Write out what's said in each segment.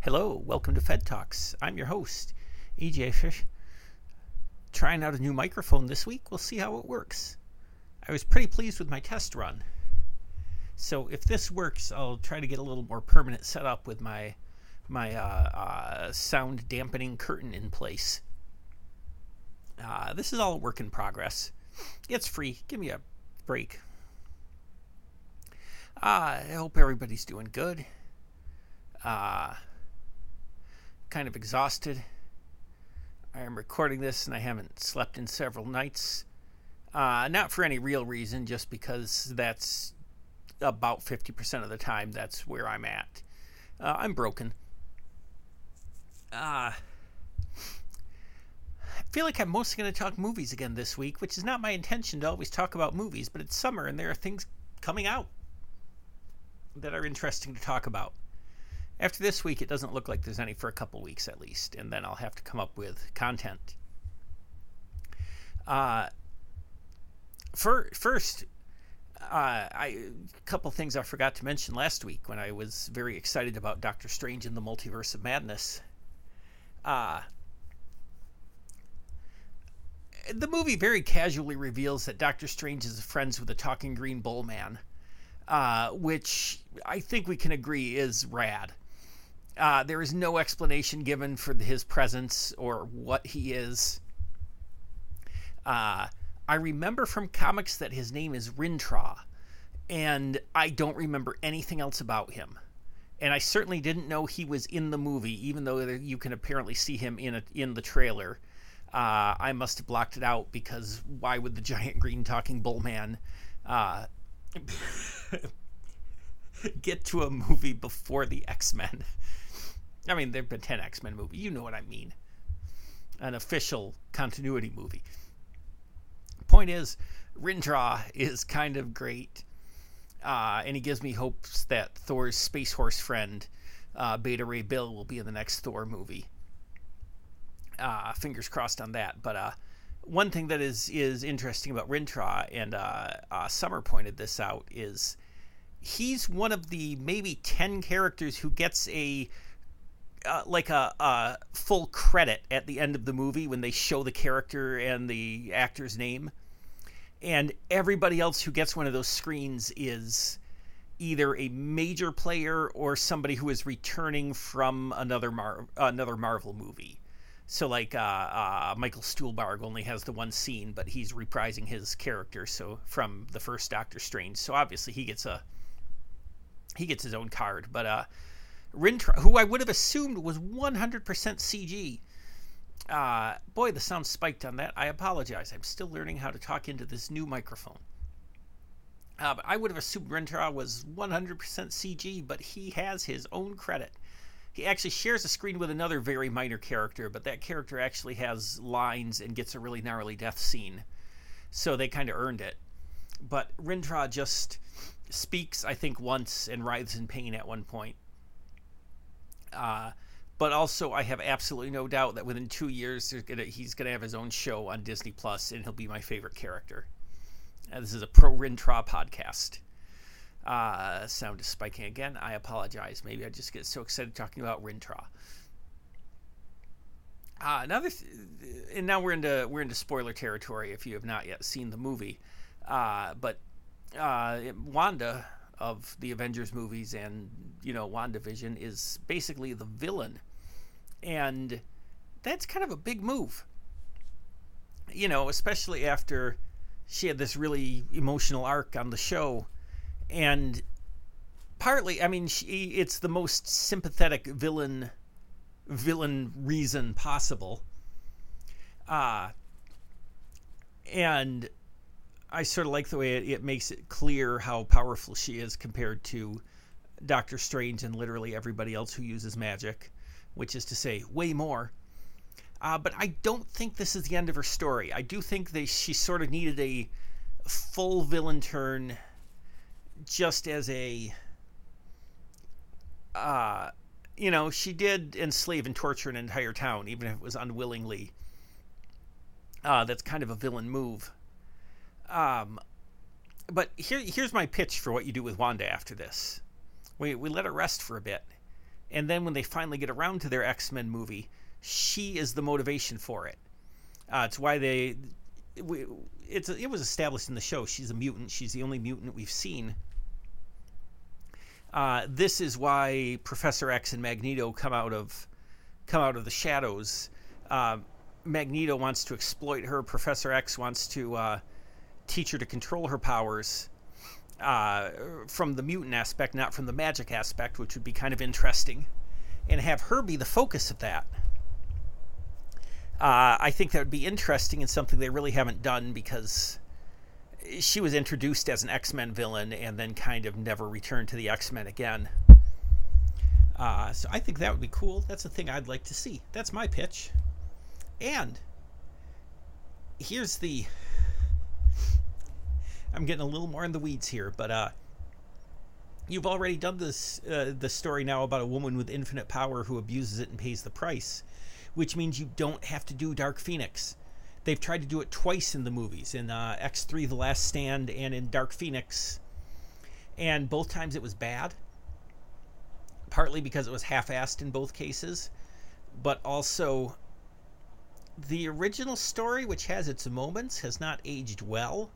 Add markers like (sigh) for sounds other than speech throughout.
Hello, welcome to Fed Talks. I'm your host, EJ Fish. Trying out a new microphone this week. We'll see how it works. I was pretty pleased with my test run. So if this works, I'll try to get a little more permanent setup with my my uh, uh, sound dampening curtain in place. Uh, this is all a work in progress. It's free. Give me a break. Uh, I hope everybody's doing good. Uh, kind of exhausted. I am recording this and I haven't slept in several nights. Uh, not for any real reason, just because that's about 50% of the time that's where I'm at. Uh, I'm broken. Uh, I feel like I'm mostly going to talk movies again this week, which is not my intention to always talk about movies, but it's summer and there are things coming out that are interesting to talk about. After this week, it doesn't look like there's any for a couple weeks at least, and then I'll have to come up with content. Uh, for, first, uh, I, a couple things I forgot to mention last week when I was very excited about Doctor Strange in the Multiverse of Madness. Uh, the movie very casually reveals that Doctor Strange is friends with a talking green bull man, uh, which I think we can agree is rad. Uh, there is no explanation given for his presence or what he is. Uh, I remember from comics that his name is Rintrah, and I don't remember anything else about him. And I certainly didn't know he was in the movie, even though you can apparently see him in a, in the trailer. Uh, I must have blocked it out because why would the giant (laughs) green talking bull man uh, (laughs) get to a movie before the X Men? I mean, there've been 10 X Men movies. You know what I mean. An official continuity movie. Point is, Rintrah is kind of great. Uh, and he gives me hopes that Thor's Space Horse friend, uh, Beta Ray Bill, will be in the next Thor movie. Uh, fingers crossed on that. But uh, one thing that is is interesting about Rintrah, and uh, uh, Summer pointed this out, is he's one of the maybe ten characters who gets a uh, like a, a, full credit at the end of the movie when they show the character and the actor's name. And everybody else who gets one of those screens is either a major player or somebody who is returning from another Mar- another Marvel movie. So, like uh, uh, Michael Stuhlbarg only has the one scene, but he's reprising his character. So from the first Doctor Strange. So obviously he gets a he gets his own card. But Rintrah, who I would have assumed was 100% CG. Uh, boy, the sound spiked on that. I apologize. I'm still learning how to talk into this new microphone. Uh, but I would have assumed Rintrah was 100% CG, but he has his own credit. He actually shares a screen with another very minor character, but that character actually has lines and gets a really gnarly death scene. So they kind of earned it. But Rintrah just speaks, I think, once and writhes in pain at one point. Uh, but also, I have absolutely no doubt that within two years, gonna, he's going to have his own show on Disney Plus, and he'll be my favorite character. Uh, this is a pro Rintrah podcast. Uh, sound is spiking again. I apologize. Maybe I just get so excited talking about Rintrah. Uh, another, th- and now we're into we're into spoiler territory if you have not yet seen the movie. Uh, but uh, Wanda of the Avengers movies and you know WandaVision is basically the villain, and that's kind of a big move. You know, especially after she had this really emotional arc on the show, and partly, I mean, she, it's the most sympathetic villain villain reason possible. Uh and I sort of like the way it, it, makes it clear how powerful she is compared to Doctor Strange and literally everybody else who uses magic, which is to say, way more. Uh, but I don't think this is the end of her story. I do think that she sort of needed a full villain turn just as a. Uh, you know, she did enslave and torture an entire town, even if it was unwillingly. Uh, that's kind of a villain move. Um, but here, here's my pitch for what you do with Wanda after this. We, we let her rest for a bit. and then when they finally get around to their X Men movie, she is the motivation for it. Uh, it's why they. We, It's it was established in the show. She's a mutant. She's the only mutant we've seen. Uh, this is why Professor X and Magneto come out of come out of the shadows. Uh, Magneto wants to exploit her. Professor X wants to uh, teach her to control her powers uh, from the mutant aspect, not from the magic aspect, which would be kind of interesting, and have her be the focus of that. Uh, I think that would be interesting and something they really haven't done because she was introduced as an X Men villain and then kind of never returned to the X Men again. Uh, so I think that would be cool. That's a thing I'd like to see. That's my pitch. And here's the. I'm getting a little more in the weeds here, but uh, you've already done this uh, the story now about a woman with infinite power who abuses it and pays the price, which means you don't have to do Dark Phoenix. They've tried to do it twice in the movies, in uh, X3: The Last Stand and in Dark Phoenix, and both times it was bad. Partly because it was half-assed in both cases, but also the original story, which has its moments, has not aged well.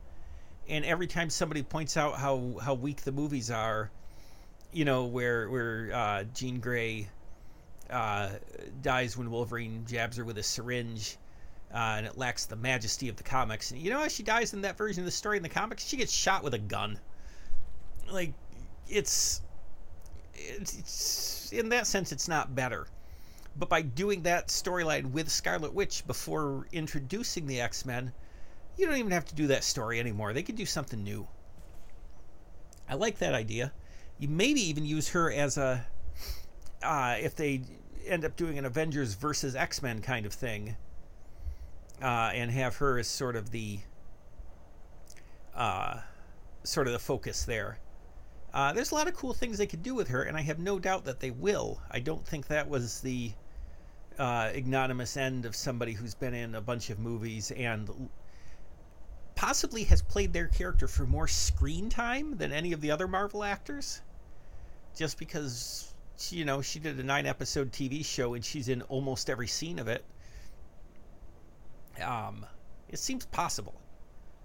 And every time somebody points out how, how weak the movies are, you know, where where uh, Jean Grey uh, dies when Wolverine jabs her with a syringe, uh, and it lacks the majesty of the comics. And you know, she dies in that version of the story in the comics, she gets shot with a gun. Like, it's, it's, it's in that sense, it's not better. But by doing that storyline with Scarlet Witch before introducing the X Men, you don't even have to do that story anymore. They could do something new. I like that idea. You maybe even use her as a, uh, if they end up doing an Avengers versus X Men kind of thing, uh, and have her as sort of the, uh, sort of the focus there. Uh, there's a lot of cool things they could do with her, and I have no doubt that they will. I don't think that was the uh, ignominious end of somebody who's been in a bunch of movies and possibly has played their character for more screen time than any of the other Marvel actors. Just because, she, you know, she did a nine episode TV show and she's in almost every scene of it. Um, it seems possible.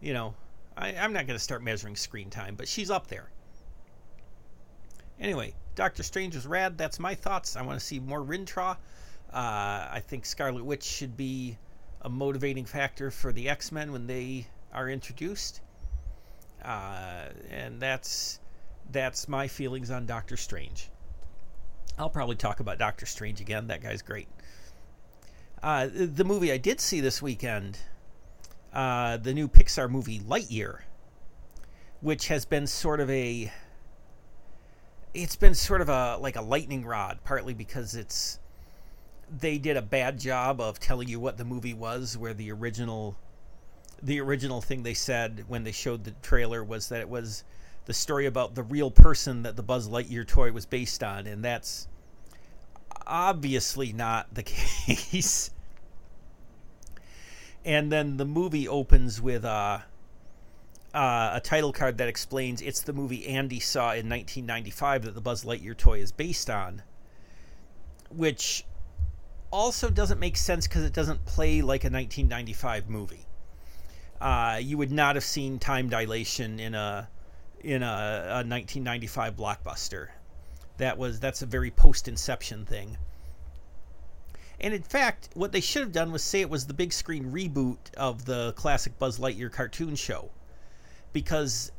You know, I, I'm not going to start measuring screen time, but she's up there. Anyway, Doctor Strange is rad. That's my thoughts. I want to see more Rintrah. Uh, I think Scarlet Witch should be a motivating factor for the X Men when they are introduced, uh, and that's that's my feelings on Doctor Strange. I'll probably talk about Doctor Strange again. That guy's great. Uh, the movie I did see this weekend, uh, the new Pixar movie Lightyear, which has been sort of a it's been sort of a like a lightning rod partly because it's they did a bad job of telling you what the movie was where the original the original thing they said when they showed the trailer was that it was the story about the real person that the Buzz Lightyear toy was based on and that's obviously not the (laughs) case and then the movie opens with uh, uh, a title card that explains it's the movie Andy saw in 1995 that the Buzz Lightyear toy is based on which also doesn't make sense because it doesn't play like a 1995 movie. Uh, you would not have seen time dilation in a in a, a 1995 blockbuster. That was that's a very post Inception thing. And in fact, what they should have done was say it was the big screen reboot of the classic Buzz Lightyear cartoon show, because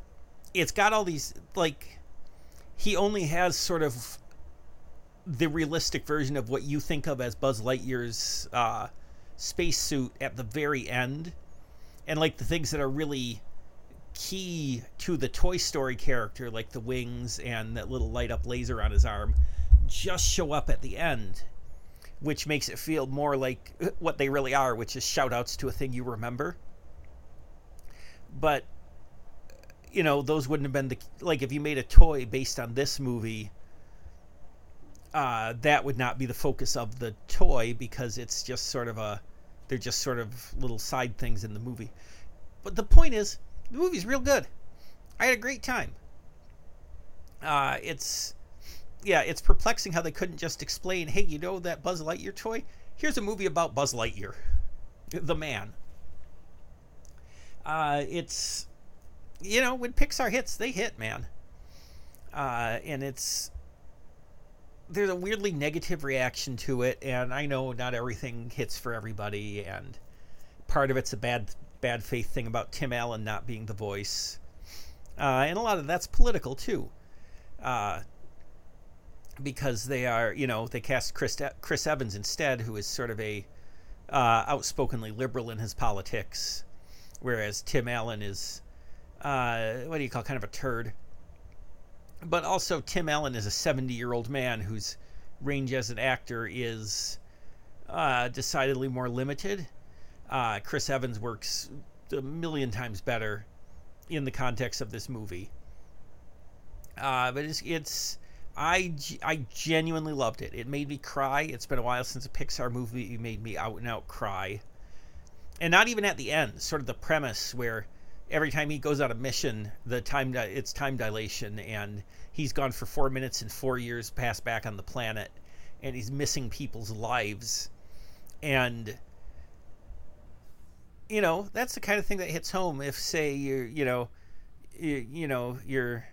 it's got all these like he only has sort of the realistic version of what you think of as Buzz Lightyear's uh, spacesuit at the very end, and like the things that are really key to the Toy Story character, like the wings and that little light up laser on his arm, just show up at the end, which makes it feel more like (laughs) what they really are, which is shout outs to a thing you remember. But, you know, those wouldn't have been the. Like, if you made a toy based on this movie uh, that would not be the focus of the toy because it's just sort of a they're just sort of little side things in the movie. But the point is, the movie's real good. I had a great time. Uh, it's yeah, it's perplexing how they couldn't just explain, hey, you know that Buzz Lightyear toy? Here's a movie about Buzz Lightyear, the man. Uh, it's, you know, when Pixar hits, they hit, man. Uh, and it's, there's a weirdly negative reaction to it, and I know not everything hits for everybody, and part of it's a bad bad faith thing about Tim Allen not being the voice, uh, and a lot of that's political too. Uh, because they are, you know, they cast Chris Chris Evans instead, who is sort of a uh, outspokenly liberal in his politics, whereas Tim Allen is, uh, what do you call, kind of a turd. But also, Tim Allen is a 70 year old man whose range as an actor is uh, decidedly more limited. Uh, Chris Evans works a million times better in the context of this movie. Uh, but it's, it's I, I genuinely loved it. It made me cry. It's been a while since a Pixar movie made me out and out cry. And not even at the end, sort of the premise where every time he goes on a mission, the time it's time dilation, and he's gone for four minutes and four years passed back on the planet, and he's missing people's lives, and you know that's the kind of thing that hits home. If say you're you know you, you know you're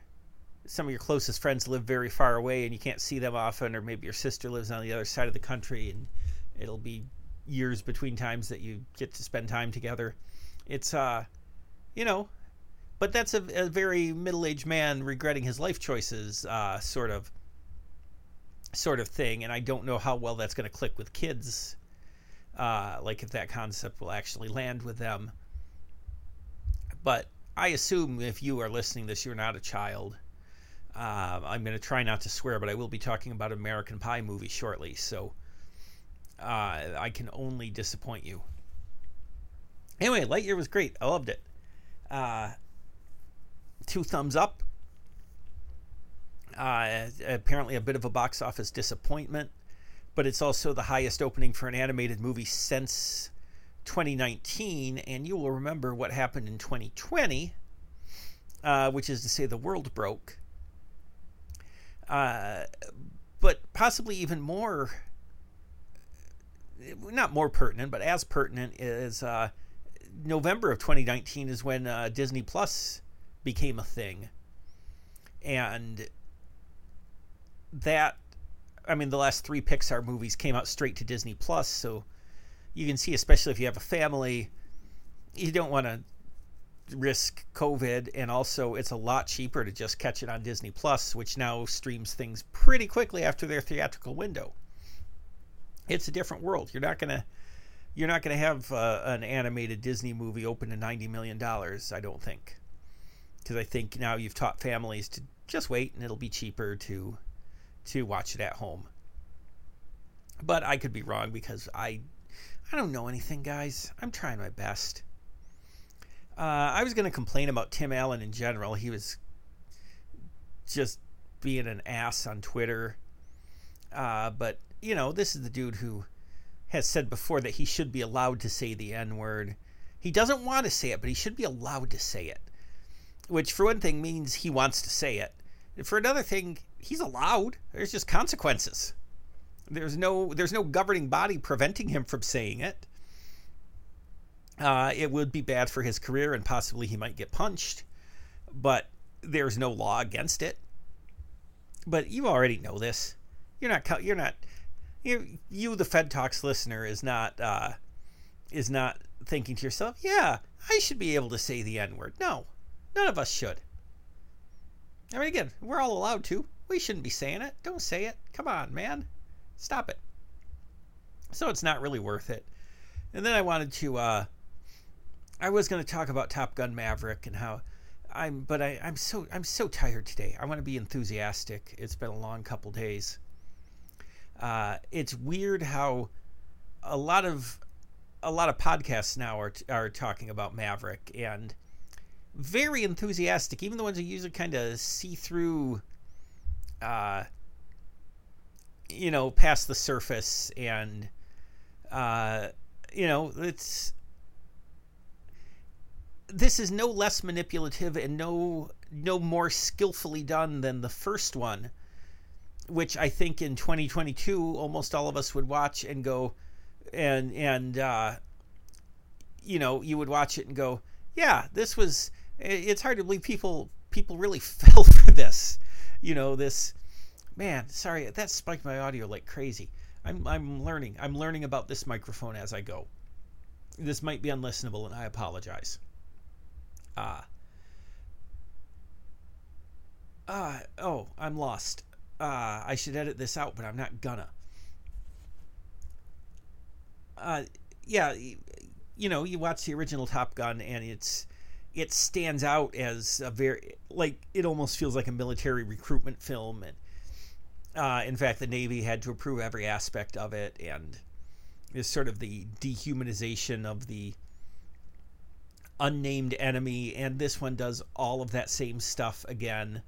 some of your closest friends live very far away and you can't see them often, or maybe your sister lives on the other side of the country and it'll be years between times that you get to spend time together. It's, uh, you know, but that's a, a very middle-aged man regretting his life choices, uh, sort of, sort of thing. And I don't know how well that's going to click with kids. Uh, like if that concept will actually land with them. But I assume if you are listening this, you're not a child uh, I'm going to try not to swear, but I will be talking about American Pie movie shortly, so uh, I can only disappoint you. Anyway, Lightyear was great. I loved it. Uh, two thumbs up. Uh, apparently, a bit of a box office disappointment, but it's also the highest opening for an animated movie since 2019. And you will remember what happened in 2020, uh, which is to say, the world broke uh, but possibly even more, not more pertinent, but as pertinent is uh, November of 2019 is when uh, Disney Plus became a thing. And that, I mean, the last three Pixar movies came out straight to Disney Plus. So you can see, especially if you have a family, you don't want to risk COVID, and also it's a lot cheaper to just catch it on Disney Plus, which now streams things pretty quickly after their theatrical window. It's a different world. You're not gonna you're not gonna have uh, an animated Disney movie open to ninety million dollars. I don't think, because I think now you've taught families to just wait, and it'll be cheaper to to watch it at home. But I could be wrong because I I don't know anything, guys. I'm trying my best. Uh, I was going to complain about Tim Allen in general. He was just being an ass on Twitter. Uh, but, you know, this is the dude who has said before that he should be allowed to say the N word. He doesn't want to say it, but he should be allowed to say it. Which, for one thing, means he wants to say it. For another thing, he's allowed. There's just consequences. There's no there's no governing body preventing him from saying it. Uh, it would be bad for his career and possibly he might get punched, but there's no law against it. But you already know this. You're not. You're not. You, you the Fed Talks listener, is not uh, is not thinking to yourself, "Yeah, I should be able to say the N word." No, none of us should. I mean, again, we're all allowed to. We shouldn't be saying it. Don't say it. Come on, man. Stop it. So it's not really worth it. And then I wanted to uh, I was going to talk about Top Gun Maverick and how I'm, but I, I'm so I'm so tired today. I want to be enthusiastic. It's been a long couple days. Uh, it's weird how a lot of a lot of podcasts now are are talking about Maverick and very enthusiastic. Even the ones who usually kind of see through, uh, you know, past the surface and, uh, you know, it's this is no less manipulative and no no more skillfully done than the first one which I think in 2022 almost all of us would watch and go, and and uh, you know you would watch it and go, yeah, this was. It's hard to believe people people really (laughs) fell for this. You know this. Man, sorry, that spiked my audio like crazy. I'm I'm learning. I'm learning about this microphone as I go. This might be unlistenable, and I apologize. Ah. Uh, uh, oh, I'm lost. Uh, I should edit this out, but I'm not gonna. Uh, yeah, you know, you watch the original Top Gun, and it's it stands out as a very like it almost feels like a military recruitment film, and uh, in fact, the Navy had to approve every aspect of it, and is sort of the dehumanization of the unnamed enemy, and this one does all of that same stuff again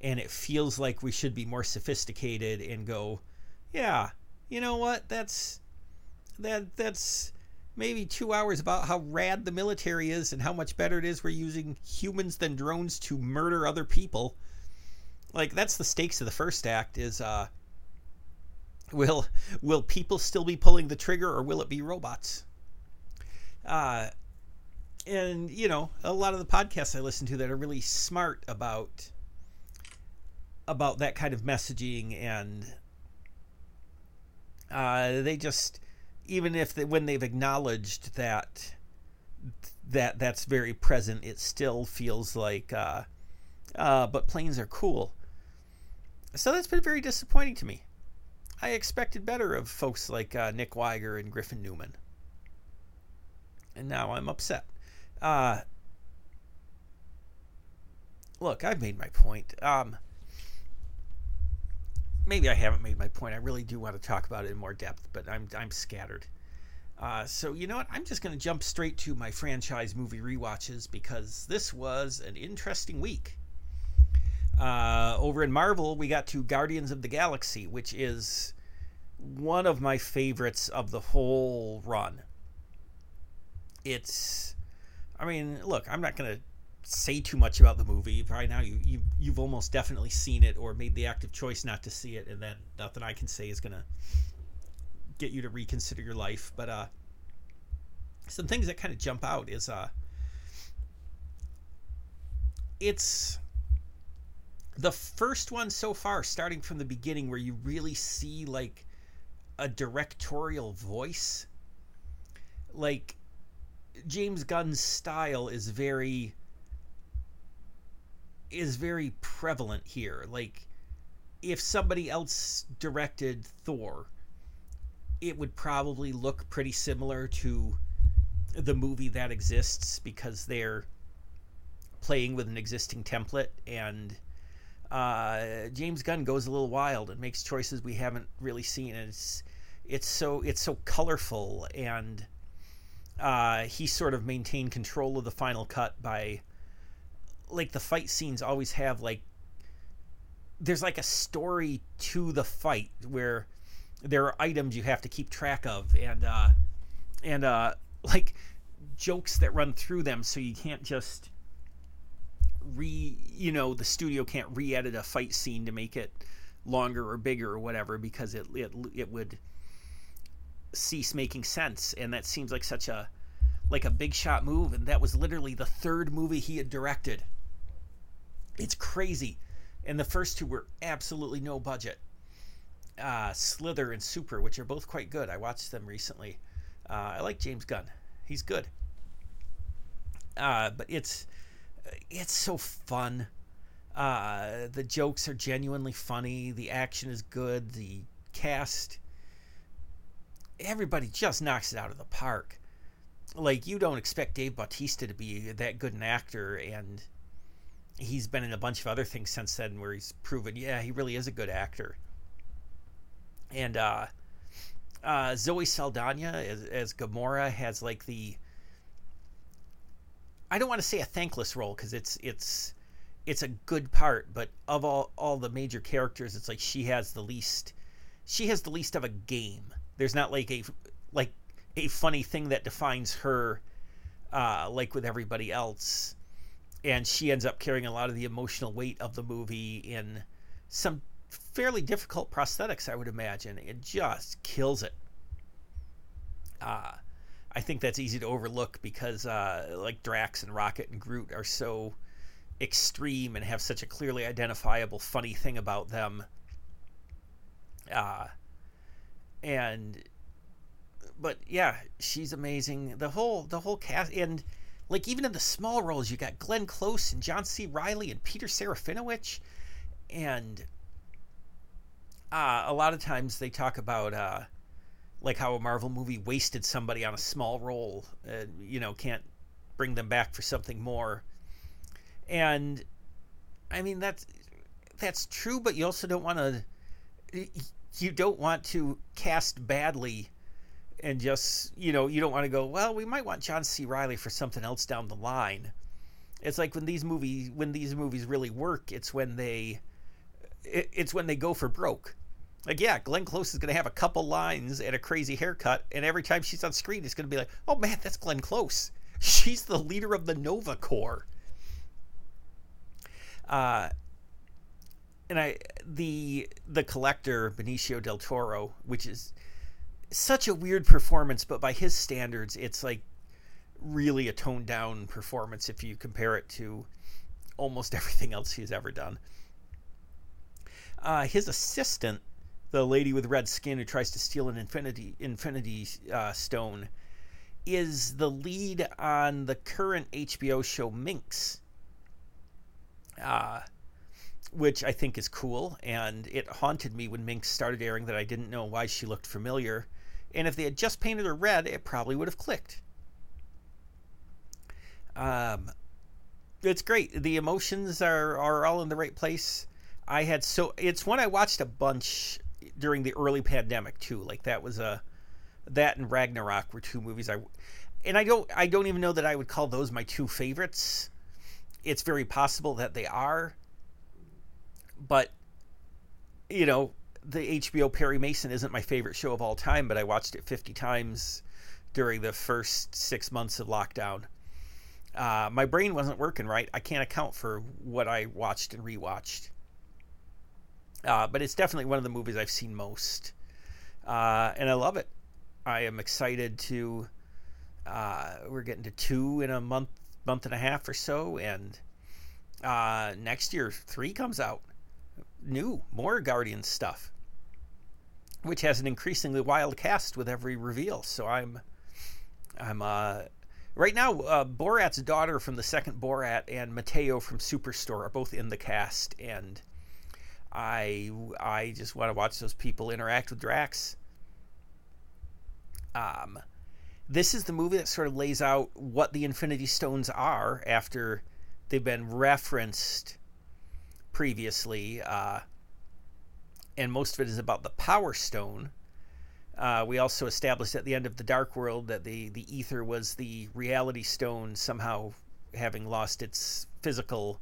and it feels like we should be more sophisticated and go, yeah, you know what? That's that that's maybe two hours about how rad the military is and how much better it is we're using humans than drones to murder other people. Like that's the stakes of the first act is uh will will people still be pulling the trigger or will it be robots? Uh and you know, a lot of the podcasts I listen to that are really smart about about that kind of messaging and uh, they just even if they, when they've acknowledged that that that's very present it still feels like uh, uh, but planes are cool. So that's been very disappointing to me. I expected better of folks like uh, nick Wiger and griffin newman and now i'm upset. Uh, look i've made my point. Um, maybe I haven't made my point. I really do want to talk about it in more depth, but I'm I'm scattered. Uh, so you know what? I'm just going to jump straight to my franchise movie re-watches because this was an interesting week. Uh, over in Marvel, we got to Guardians of the Galaxy, which is one of my favorites of the whole run. It's, I mean, look, I'm not going to say too much about the movie. Right now, you, you you've almost definitely seen it or made the active choice not to see it, and then nothing I can say is gonna get you to reconsider your life. But uh, some things that kind of jump out is uh, it's the first one so far, starting from the beginning, where you really see like a directorial voice. Like James Gunn's style is very is very prevalent here. Like, if somebody else directed Thor, it would probably look pretty similar to the movie that exists because they're playing with an existing template and uh, James Gunn goes a little wild and makes choices we haven't really seen and it's it's so it's so colorful and uh, he sort of maintained control of the final cut by like the fight scenes always have like there's like a story to the fight where there are items you have to keep track of and uh and uh like jokes that run through them so you can't just re you know the studio can't re-edit a fight scene to make it longer or bigger or whatever because it it, it would cease making sense and that seems like such a like a big shot move and that was literally the third movie he had directed it's crazy. And the first two were absolutely no budget. Uh, Slither and Super, which are both quite good. I watched them recently. Uh, I like James Gunn. He's good. Uh, but it's it's so fun. Uh, the jokes are genuinely funny. The action is good. The cast, everybody just knocks it out of the park. Like you don't expect Dave Bautista to be that good an actor, and he's been in a bunch of other things since then where he's proven, yeah, he really is a good actor. And uh, uh, Zoe Saldana as, as Gamora has like the I don't want to say a thankless role because it's it's it's a good part, but of all all the major characters, it's like she has the least she has the least of a game. There's not like a like a funny thing that defines her uh, like with everybody else and she ends up carrying a lot of the emotional weight of the movie in some fairly difficult prosthetics, I would imagine. It just kills it. Uh, I think that's easy to overlook because, uh, like Drax and Rocket and Groot are so extreme and have such a clearly identifiable funny thing about them. Uh, and but yeah, she's amazing. The whole the whole cast and like even in the small roles, you got Glenn Close and John C. Reilly and Peter Serafinowicz, and uh, a lot of times they talk about uh, like how a Marvel movie wasted somebody on a small role, uh, you know, can't bring them back for something more. And I mean that's that's true, but you also don't want to you don't want to cast badly and just you know you don't want to go well we might want John C. Reilly for something else down the line. It's like when these movies when these movies really work it's when they it, it's when they go for broke. Like yeah Glenn Close is going to have a couple lines and a crazy haircut and every time she's on screen it's going to be like oh man that's Glenn Close. (laughs) She's the leader of the Nova Corps. Uh and I the the collector Benicio del Toro, which is such a weird performance, but by his standards, it's like really a toned down performance if you compare it to almost (laughs) everything else he's ever done. Uh, his assistant, the lady with red skin who tries to steal an infinity infinity uh, stone, is the lead on the current HBO show Minx. Uh, which I think is cool, and it haunted me when Minx started airing that I didn't know why she looked familiar. And if they had just painted her red, it probably would have clicked. Um, it's great. The emotions are, are all in the right place. I had so it's one I watched a bunch during the early pandemic too. Like that was a that and Ragnarok were two movies I and I don't I don't even know that I would call those my two favorites. It's very possible that they are, but you know, the HBO Perry Mason isn't my favorite show of all time, but I watched it 50 times during the first six months of lockdown. Uh, my brain wasn't working right. I can't account for what I watched and rewatched. Uh, but it's definitely one of the movies I've seen most. Uh, and I love it. I am excited to. Uh, we're getting to two in a month, month and a half or so. And uh, next year, three comes out new, more Guardians stuff, which has an increasingly wild cast with every reveal. So I'm, I'm uh, right now. Uh, Borat's daughter from the second Borat and Mateo from Superstore are both in the cast, and I I just want to watch those people interact with Drax. Um, this is the movie that sort of lays out what the Infinity Stones are after they've been referenced previously, uh, and most of it is about the Power Stone. Uh, we also established at the end of the Dark World that the the ether was the Reality Stone, somehow having lost its physical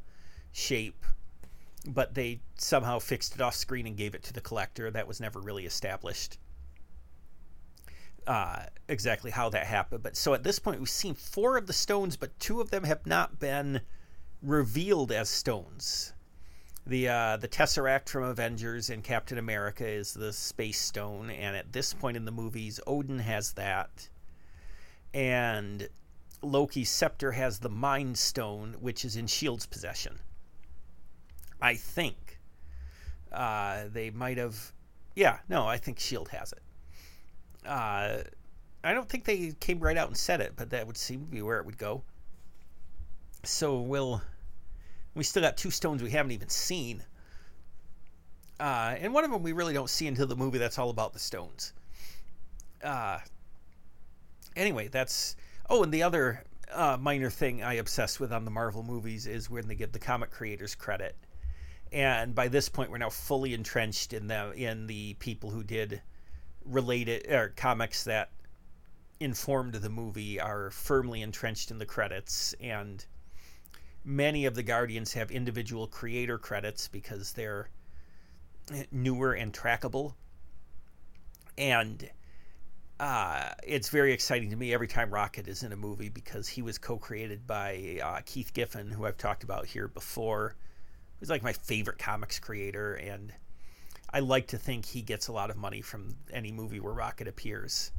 shape, but they somehow fixed it off screen and gave it to the collector. That was never really established. Uh, exactly how that happened. But so at this point, we've seen four of the stones, but two of them have not been revealed as stones. The uh, the Tesseract from Avengers and Captain America is the Space Stone, and at this point in the movies, Odin has that, and Loki's scepter has the Mind Stone, which is in Shield's possession. I think uh, they might have. Yeah, no, I think Shield has it. Uh, I don't think they came right out and said it, but that would seem to be where it would go. So we'll we still got two stones we haven't even seen. Uh, and one of them we really don't see until the movie that's all about the stones. Uh, anyway, that's. Oh, and the other uh, minor thing I obsess with on the Marvel movies is when they give the comic creators credit. And by this point, we're now fully entrenched in the in the people who did related or comics that informed the movie are firmly entrenched in the credits and many of the Guardians have individual creator credits because they're newer and trackable. And uh, it's very exciting to me every time Rocket is in a movie because he was co-created by uh, Keith Giffen, who I've talked about here before. He's like my favorite comics creator, and I like to think he gets a lot of money from any movie where Rocket appears.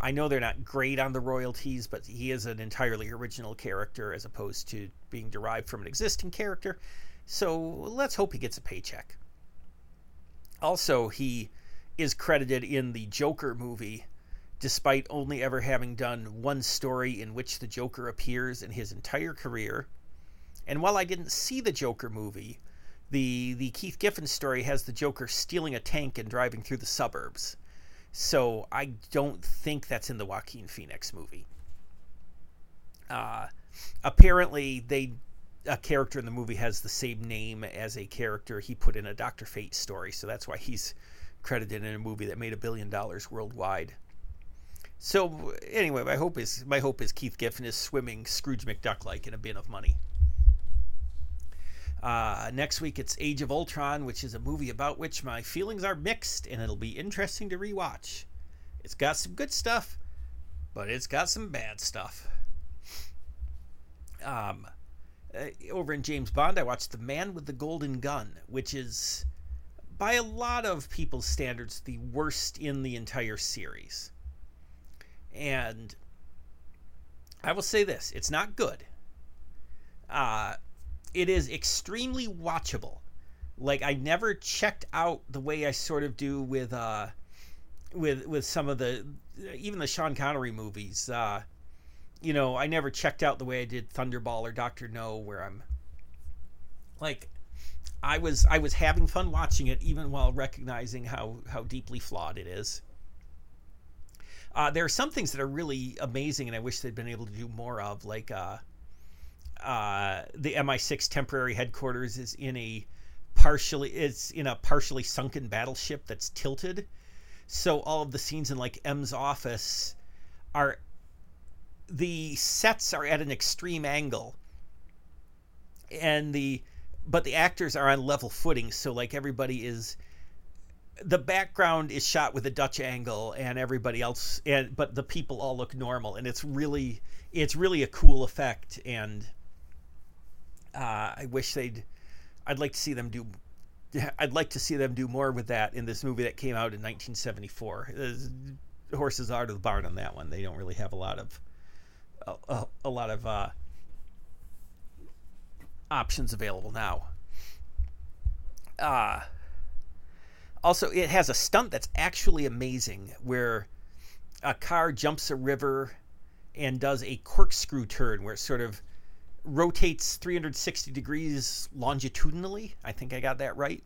I know they're not great on the royalties, but he is an entirely original character as opposed to being derived from an existing character. So let's hope he gets a paycheck. Also, he is credited in the Joker movie, despite only ever having done one story in which the Joker appears in his entire career. And while I didn't see the Joker movie, the the Keith Giffen story has the Joker stealing a tank and driving through the suburbs. So I don't think that's in the Joaquin Phoenix movie. Uh, apparently, they a character in the movie has the same name as a character he put in a Doctor Fate story, so that's why he's credited in a movie that made a billion dollars worldwide. So anyway, my hope is my hope is Keith Giffen is swimming Scrooge McDuck like in a bin of money. Uh, next week it's Age of Ultron, which is a movie about which my feelings are mixed, and it'll be interesting to rewatch. It's got some good stuff, but it's got some bad stuff. Um, uh, over in James Bond, I watched The Man with the Golden Gun, which is, by a lot of people's standards, the worst in the entire series. And I will say this it's not good. Uh, it is extremely watchable. Like I never checked out the way I sort of do with uh, with with some of the even the Sean Connery movies. Uh, you know, I never checked out the way I did Thunderball or Doctor No, where I'm like, I was I was having fun watching it, even while recognizing how how deeply flawed it is. Uh, there are some things that are really amazing, and I wish they'd been able to do more of. Like uh, uh, the MI6 temporary headquarters is in a partially it's in a partially sunken battleship that's tilted, so all of the scenes in like M's office are the sets are at an extreme angle. And the but the actors are on level footing so like everybody is the background is shot with a dutch angle and everybody else and but the people all look normal and it's really it's really a cool effect and uh, i wish they'd i'd like to see them do (laughs) i'd like to see them do more with that in this movie that came out in 1974 horses are to the barn on that one they don't really have a lot of a, a, lot of uh, options available now. Uh, also, it has a stunt that's actually amazing where a car jumps a river and does a corkscrew turn where it sort of rotates 360 degrees longitudinally. I think I got that right.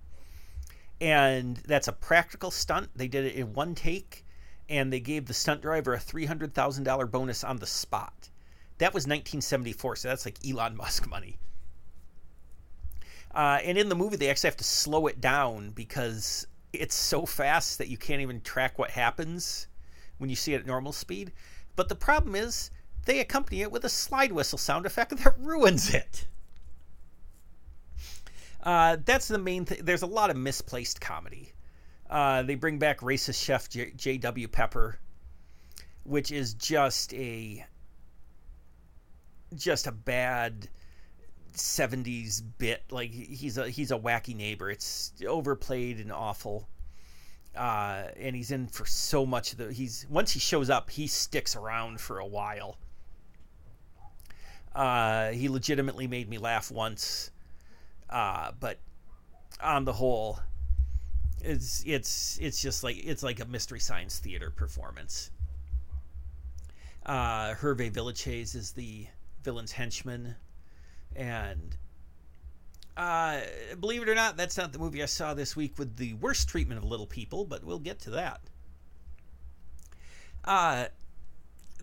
And that's a practical stunt. They did it in one take and they gave the stunt driver a $300,000 bonus on the spot. That was 1974, so that's like Elon (laughs) Musk money. Uh, and in the movie, they actually have to slow it down because it's so fast that you can't even track what happens when you see it at normal speed. But the problem is, they accompany it with a slide whistle sound effect that (laughs) ruins it. Uh, that's the main thing. There's a lot of misplaced comedy. Uh, they bring back racist chef J.W. Pepper, which is just a just a bad 70s bit like he's a he's a wacky neighbor it's overplayed and awful uh, and he's in for so much of the he's once he shows up he sticks around for a while uh, he legitimately made me laugh once uh, but on the whole it's it's it's just like it's like a mystery science theater performance. Uh, Hervé Villechaize is the villain's henchman, and uh, believe it or not, that's not the movie I saw this week with the worst treatment of little people, but we'll get to that. Uh,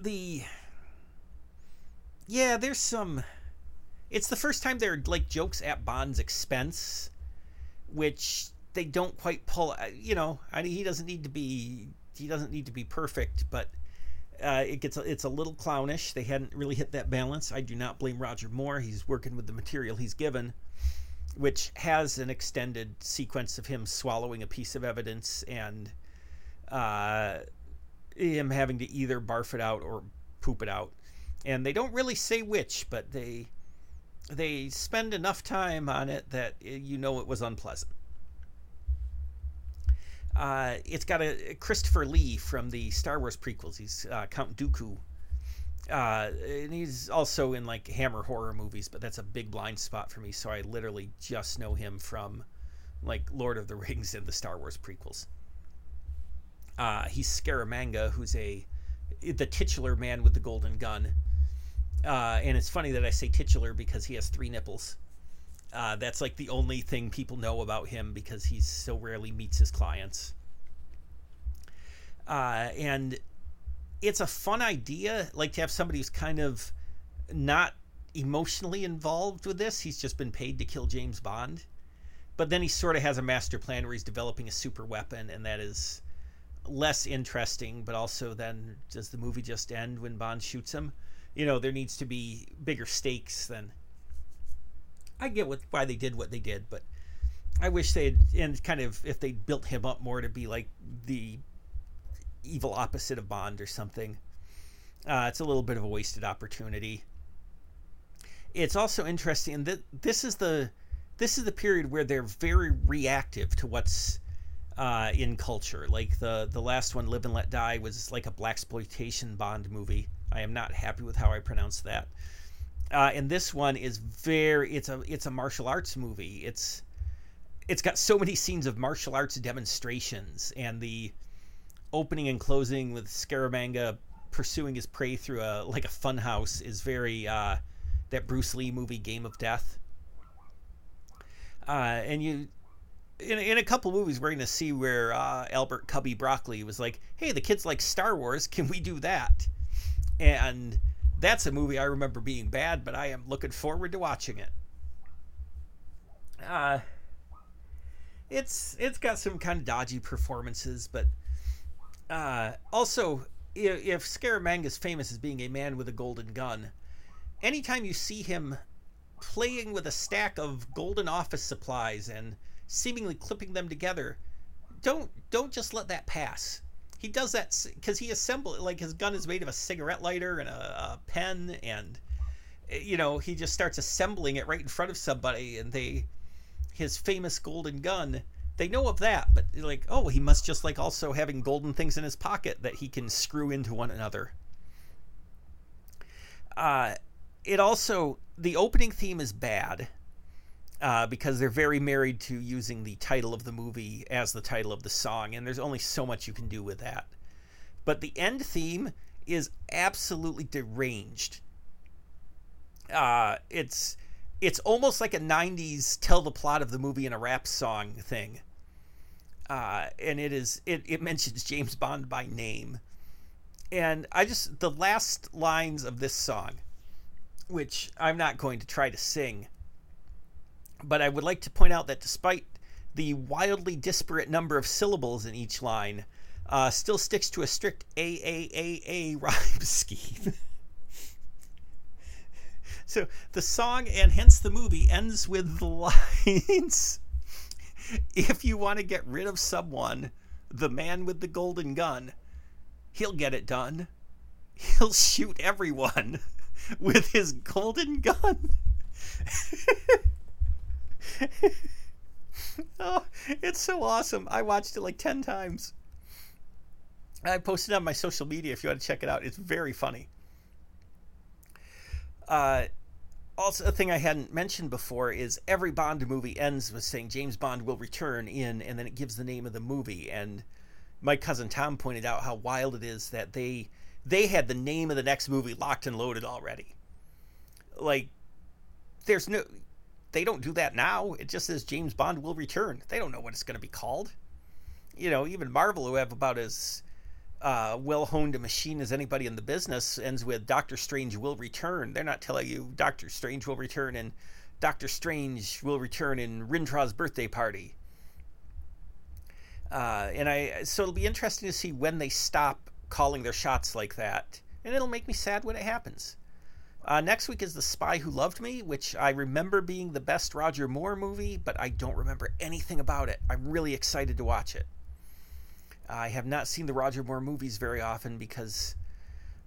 the yeah, there's some. It's the first time there are like jokes at Bond's expense, which they don't quite pull. Uh, you know, I mean, he doesn't need to be he doesn't need to be perfect, but uh, it gets it's a little clownish. They hadn't really hit that balance. I do not blame Roger Moore. He's working with the material he's given, which has an extended sequence of him swallowing a piece of evidence and uh, him having to either barf it out or poop it out. And they don't really say which, but they they spend enough time on it that you know it was unpleasant. Uh, it's got a Christopher Lee from the Star Wars prequels. He's uh, Count Dooku. Uh, and he's also in like Hammer horror movies, but that's a big blind spot for me. So I literally just know him from like Lord of the (laughs) Rings and the Star Wars prequels. Uh, he's Scaramanga, who's a the titular man with the golden gun. Uh, and it's funny that I say titular because he has three nipples. Uh, that's like the only thing people know about him because he so rarely meets his clients. Uh, and it's a fun idea, like to have somebody who's kind of not emotionally involved with this. He's just been paid to kill James Bond. But then he sort of has a master plan where he's developing a super weapon, and that is less interesting. But also, then does the movie just end when Bond shoots him? You know, there needs to be bigger stakes than I get what why they did what they did, but I wish they'd and kind of if they built him up more to be like the evil opposite of Bond or something. Uh, it's a little bit of a wasted opportunity. It's also interesting that this is the this is the period where they're very reactive to what's uh, in culture. Like the the last one, Live and Let Die, was like a blaxploitation Bond movie. I am not happy with how I pronounce that. Uh, and this one is very it's a it's a martial arts movie. It's it's got so many scenes of martial arts demonstrations and the opening and closing with Scaramanga pursuing his prey through a like a funhouse is very uh, that Bruce Lee movie Game of Death. Uh, and you in, in a couple movies we're going to see where uh, Albert Cubby Broccoli was like, "Hey, the kids like Star Wars. Can we do that?" And that's a movie I remember being bad, but I am looking forward to watching it. Uh, it's it's got some kind of dodgy performances, but uh, also if, if Scaramanga is famous as being a man with a golden gun, anytime you see him playing with a stack of golden office supplies and seemingly clipping them together, don't don't just let that pass he does that because he assembled like his gun is made of a cigarette lighter and a, a, pen and eh, you know he just starts assembling it right in front of somebody and they his famous golden gun they know of that but like oh he must just like also having golden things in his pocket that he can screw into one another. Uh it also the opening theme is bad uh, because they're very married to using the title of the movie as the title of the song, and there's only so much you can do with that. But the end theme is absolutely deranged. Uh, it's it's almost like a '90s tell the plot of the movie in a rap song thing. Uh, and it is it, it mentions James Bond by name, and I just the last lines of this song, which I'm not going to try to sing but I would like to point out that despite the wildly disparate number of syllables in each line, uh, still sticks to a strict AAAA (laughs) rhyme scheme. (laughs) so the song and hence the movie ends with the lines (laughs) If you want to get rid of someone, the man with the golden gun, he'll get it done. He'll shoot everyone with his golden gun. (laughs) oh, it's so awesome. I watched it like 10 times. I posted on my social media if you want to check it out. It's very funny. Uh, also, a thing I hadn't mentioned before is every Bond movie ends with saying James Bond will return in, and then it gives the name of the movie. And my cousin Tom pointed out how wild it is that they they had the name of the next movie locked and loaded already. Like, there's no they don't do that now. It just says James Bond will return. They don't know what it's going to be called. You know, even Marvel, who have about as uh, well honed a machine as anybody in the business, ends with Doctor Strange will return. They're not telling you Doctor Strange will return and Doctor Strange will return in Rintrah's birthday party. Uh, and I so it'll be interesting to see when they stop calling their shots like that, and it'll make me sad when it happens. Uh, next week is The Spy Who Loved Me, which I remember being the best Roger Moore movie, but I don't remember anything about it. I'm really excited to watch it. I have not seen the Roger Moore movies very often because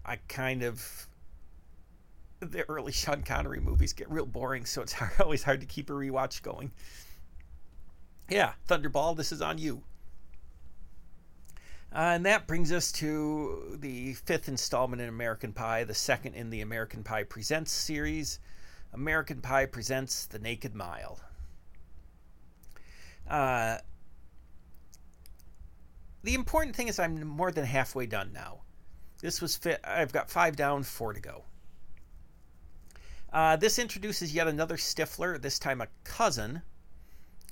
I kind of. The early (laughs) Sean Connery movies get real boring, so it's hard, (laughs) always hard to keep a rewatch going. Yeah, Thunderball, this is on you. Uh, and that brings us to the fifth installment in American Pie, the second in the American Pie Presents series. American Pie presents The Naked Mile. Uh, the important thing is I'm more than halfway done now. This was fit. I've got five down, four to go. Uh, this introduces yet another Stifler, this time a cousin,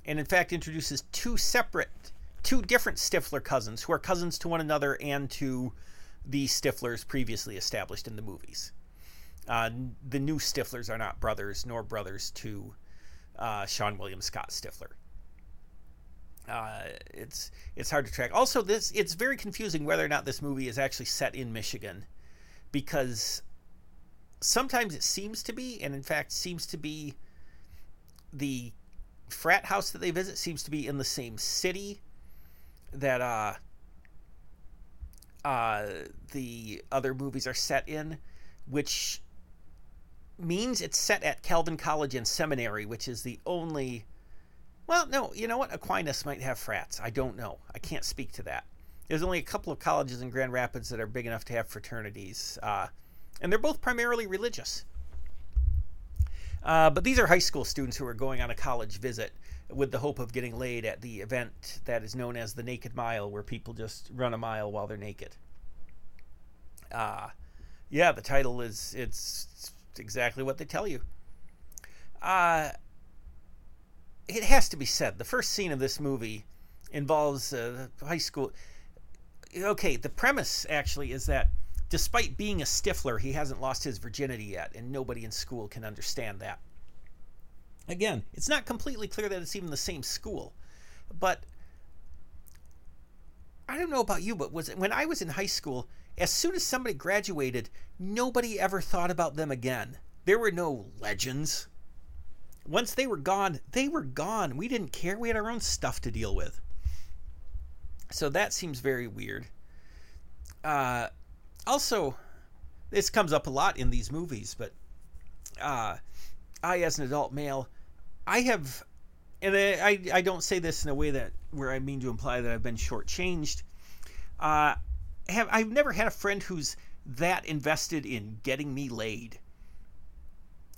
and in fact introduces two separate, two different Stifler cousins who are cousins to one another and to the Stiflers previously established in the movies. Uh, the new Stiflers are not brothers nor brothers to uh, Seann William Scott Stifler. Uh, it's it's hard to track. Also, this it's very confusing whether or not this movie is actually set in Michigan, because sometimes it seems to be, and in fact seems to be the frat house that they visit seems to be in the same city that uh, uh, the other movies are set in, which means it's set at Calvin College and Seminary, which is the only. Well, no, you know what? Aquinas might have frats. I don't know. I can't speak to that. There's only a couple of colleges in Grand Rapids that are big enough to have fraternities. Uh, and they're both primarily religious. Uh, but these are high school students who are going on a college visit with the hope of getting laid at the event that is known as the Naked Mile, where people just run a mile while they're naked. Uh, yeah, the title is it's exactly what they tell you. Uh, it has to be said, the first scene of this movie involves uh, high school. Okay, the premise actually is that despite being a Stifler, he hasn't lost his virginity yet, and nobody in school can understand that. Again, it's not completely clear that it's even the same school, but I don't know about you, but was when I was in high school, as soon as somebody graduated, nobody ever thought about them again. There were no legends. Once they were gone, they were gone. We didn't care. We had our own stuff to deal with. So that seems very weird. Uh, also, this comes up a lot in these movies, but uh, I, as an adult male, I have, and I, I don't say this in a way that where I mean to imply that I've been shortchanged. Uh, have I've never had a friend who's that invested in getting me laid.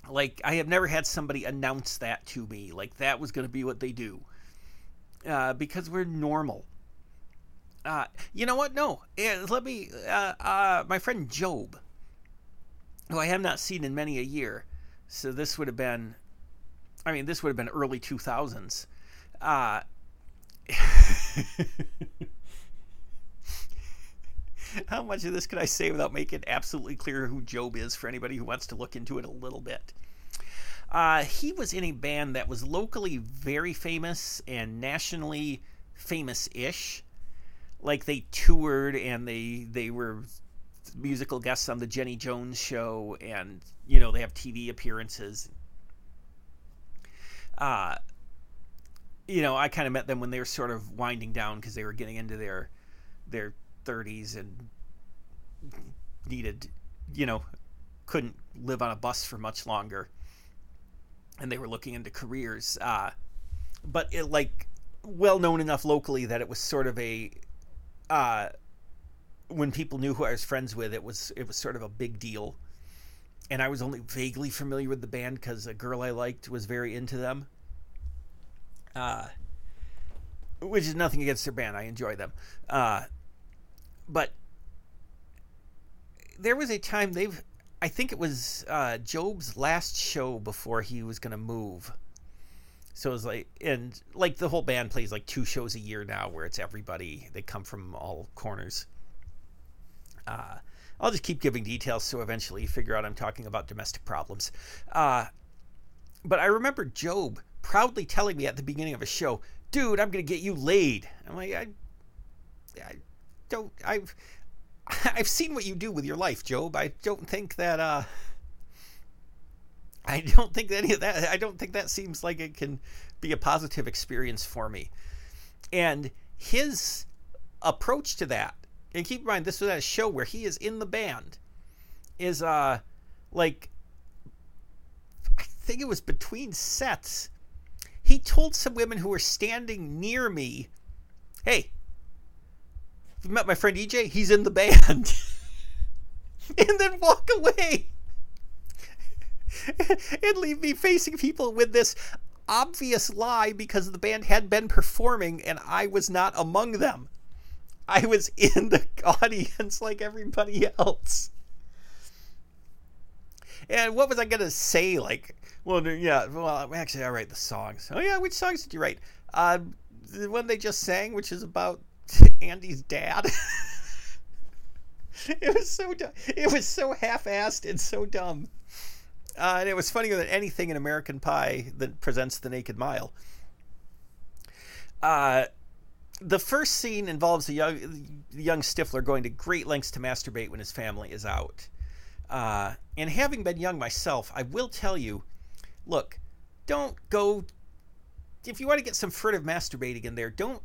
Like I have never had somebody announce that to me, like that was going to be what they do, uh, because we're normal. Uh, you know what? No. Yeah, let me. Uh, uh, my friend Job, who I have not seen in many a year, so this would have been. I mean, this would have been early 2000s. Uh, (laughs) how much of this could I say without making absolutely clear who Job is for anybody who wants to look into it a little bit? Uh, he was in a band that was locally very famous and nationally famous ish like they toured and they they were musical guests on the Jenny Jones show and you know they have TV appearances. Uh you know, I kind of met them when they were sort of winding down because they were getting into their their 30s and needed, you know, couldn't live on a bus for much longer, and they were looking into careers. Uh, but it like well known enough locally that it was sort of a uh, when people knew who I was friends with, it was it was sort of a big deal. And I was only vaguely familiar with the band because a girl I liked was very into them. Uh, which is nothing against their band. I enjoy them. Uh, but there was a time they've. I think it was uh, Job's last show before he was going to move. So it's like, and like the whole band plays like two shows a year now, where it's everybody. They come from all corners. Uh, I'll just keep giving details so eventually you figure out I'm talking about domestic problems. Uh, but I remember Job proudly telling me at the beginning of a show, "Dude, I'm gonna get you laid." I'm like, I, I don't. I've (laughs) I've seen what you do with your life, Job. I don't think that. Uh, I don't think any of that. I don't think that seems like it can be a positive experience for me. And his approach to that, and keep in mind, this was at a show where he is in the band, is uh like I think it was between sets. He told some women who were standing near me, "Hey, you met my friend EJ, he's in the band. (laughs) and then walk away. (laughs) and leave me facing people with this obvious lie because the band had been performing and I was not among them. I was in the audience like everybody else. And what was I to say? Like, well, yeah, well, actually, I write the songs. Oh, yeah, which songs did you write? Uh, the one they just sang, which is about (laughs) Andy's dad. (laughs) it was so dumb. It was so half-assed and so dumb. Uh, and it was funnier than anything in American Pie that presents the Naked Mile. Uh, the first scene involves a young, young Stifler going to great lengths to masturbate when his family is out. Uh, and having been young myself, I will tell you look, don't go. If you want to get some furtive masturbating in there, don't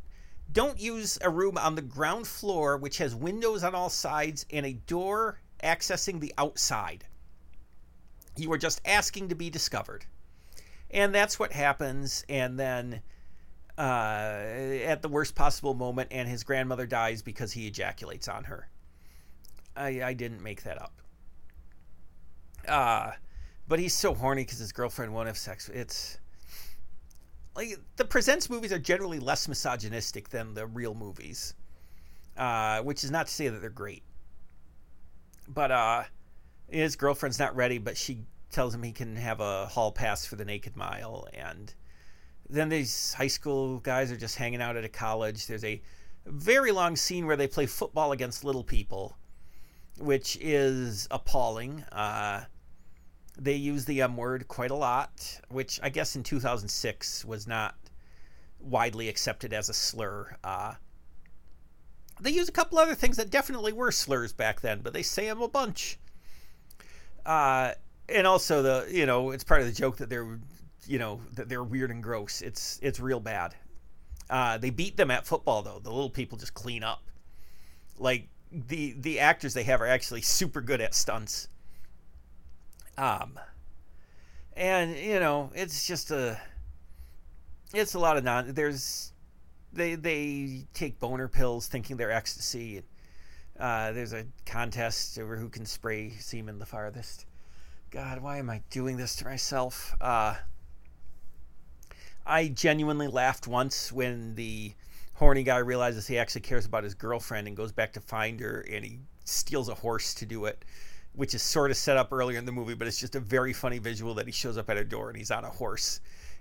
don't use a room on the ground floor which has windows on all sides and a door accessing the outside. You are just asking to be discovered. And that's what happens. And then uh, at the worst possible moment, and his grandmother dies because he ejaculates on her. I, I didn't make that up. Uh, but he's so horny because his girlfriend won't have sex. It's like the presents movies are generally less misogynistic than the real movies, uh, which is not to say that they're great. But uh, his girlfriend's not ready, but she tells him he can have a hall pass for the Naked Mile, and then these high school guys are just hanging out at a college. There's a very long scene where they play football against little people, which is appalling. Uh, they use the M word quite a lot, which I guess in 2006 was not widely accepted as a slur. Uh, they use a couple other things that definitely were slurs back then, but they say them a bunch. Uh, and also the you know it's part of the joke that they're you know they're weird and gross. It's it's real bad. Uh, they beat them at football though. The little people just clean up. Like the the actors they have are actually super good at stunts. Um, and you know, it's just a, it's a lot of non. There's, they they take boner pills thinking they're ecstasy. Uh, there's a contest over who can spray semen the farthest. God, why am I doing this to myself? Uh, I genuinely laughed once when the horny guy realizes he actually cares about his girlfriend and goes back to find her and he steals a horse to do it which is sort of set up earlier in the movie, but it's just a very funny visual that he shows up at a door and he's on a horse.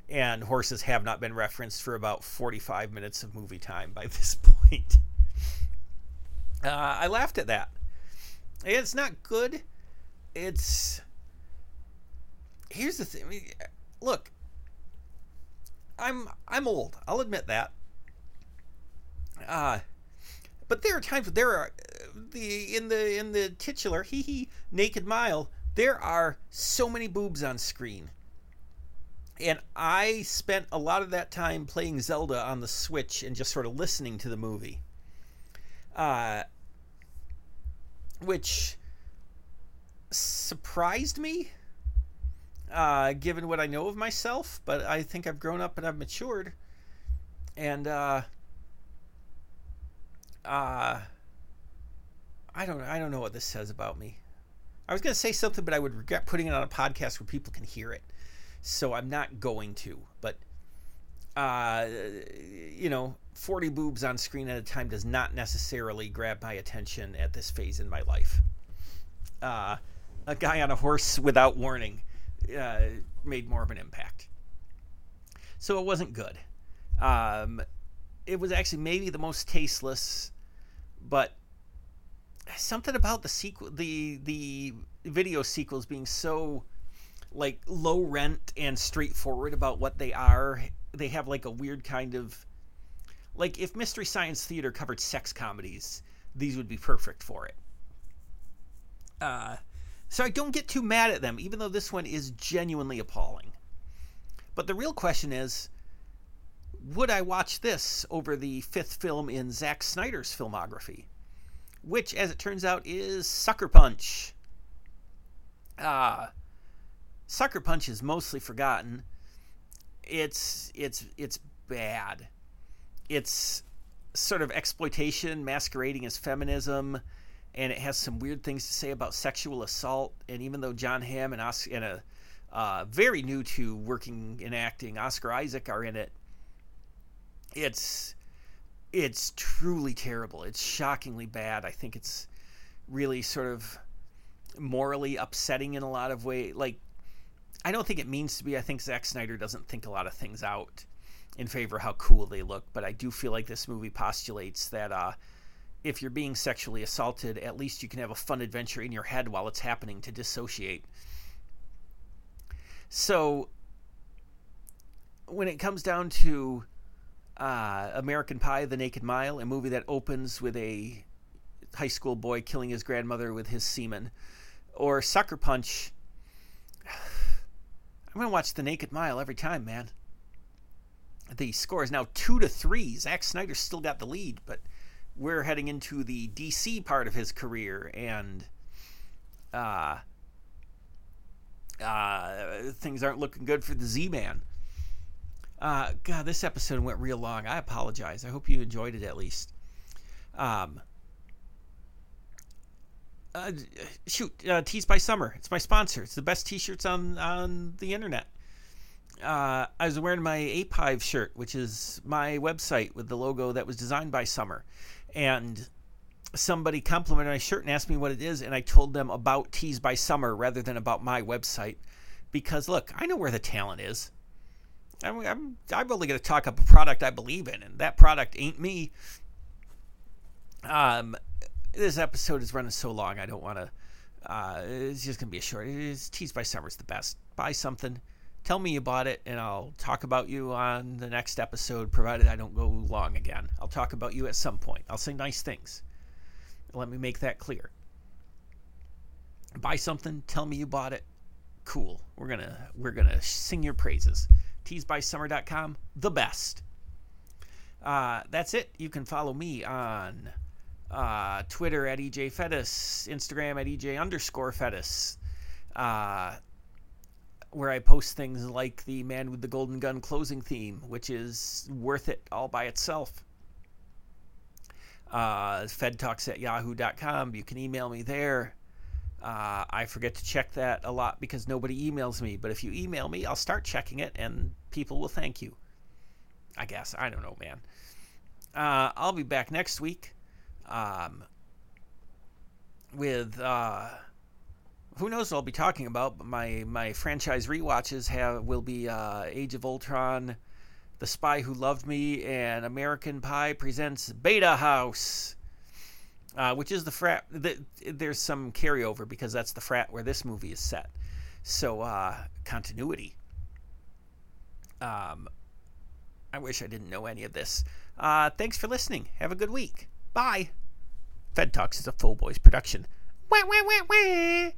And horses have not been referenced for about 45 minutes of movie time by (laughs) this point. Uh, I laughed at that. It's not good. It's. Here's the thing. I mean, look, I'm I'm old. I'll admit that. Uh, but there are times there are the in the in the titular hee hee naked mile there are so many boobs on screen and i spent a lot of that time playing zelda on the switch and just sort of listening to the movie uh, which surprised me uh, given what i know of myself but i think i've grown up and i've matured and uh, uh I don't I don't know what this says about me. I was going to say something, but I would regret putting it on a podcast where people can hear it. So I'm not going to. But uh, you know, 40 boobs on screen at a time does not necessarily grab my attention at this phase in my life. Uh, a guy on a horse without warning uh, made more of an impact. So it wasn't good. Um, it was actually maybe the most tasteless, but something about the sequel, the the video sequels being so like low rent and straightforward about what they are. They have like a weird kind of like if Mystery Science Theater covered sex comedies, these would be perfect for it. Uh, so I don't get too mad at them, even though this one is genuinely appalling. But the real question is would I watch this over the fifth film in Zack Snyder's filmography? which, as it turns out, is Sucker Punch. Uh, Sucker Punch is mostly forgotten. It's it's it's bad. It's sort of exploitation masquerading as feminism, and it has some weird things to say about sexual assault. And even though Jon Hamm and and a uh, very new to working in acting, Oscar Isaac are in it. It's it's truly terrible. It's shockingly bad. I think it's really sort of morally upsetting in a lot of ways. Like I don't think it means to be. I think Zack Snyder doesn't think a lot of things out in favor of how cool they look. But I do feel like this movie postulates that uh, if you're being sexually assaulted, at least you can have a fun adventure in your head while it's happening to dissociate. So when it comes down to uh, American Pie: The Naked Mile, a movie that opens with a high school boy killing his grandmother with his semen, or Sucker Punch. (sighs) I'm gonna watch The Naked Mile every time, man. The score is now two to three. Zack Snyder's still got the lead, but we're heading into the DC part of his career, and uh, uh, things aren't looking good for the Z-Man. Uh, God, this episode went real long. I apologize. I hope you enjoyed it at least. Um, uh, shoot, uh, Tees by Summer. It's my sponsor. It's the best T-shirts on on the internet. Uh, I was wearing my Ape Hive shirt, which is my website with the logo that was designed by Summer, and somebody complimented my shirt and asked me what it is, and I told them about Tees by Summer rather than about my website, because look, I know where the talent is. I'm I'm, I'm only going to talk up a product I believe in, and that product ain't me. Um, this episode is running so long, I don't want to. Uh, it's just gonna be a short. It's Tees by Summer's the best. Buy something, tell me bought it, and I'll talk about you on the next episode, provided I don't go long again. I'll talk about you at some point. I'll say nice things. Let me make that clear. Buy something, tell me you bought it. Cool. We're gonna we're gonna sing your praises. Teesbysummer.com, the best. Uh, that's it. You can follow me on uh, Twitter at EJ Instagram at EJ underscore Fettis, uh, where I post things like the Man with the Golden Gun closing theme, which is worth it all by itself. Uh, FedTalks at yahoo.com. You can email me there. Uh, I forget to check that a lot because nobody emails me. But if you email me, I'll start checking it and people will thank you. I guess. I don't know, man. Uh, I'll be back next week um, with uh, who knows what I'll be talking about. But my my franchise re-watches have will be uh, Age of Ultron, The Spy Who Loved Me, and American Pie presents Beta House. Uh, which is the frat. The, there's some carryover because that's the frat where this movie is set. So uh, continuity. Um, I wish I didn't know any of this. Uh, thanks for listening. Have a good week. Bye. Fed Talks is a Full Boys production. Wah, wah, wah, wah.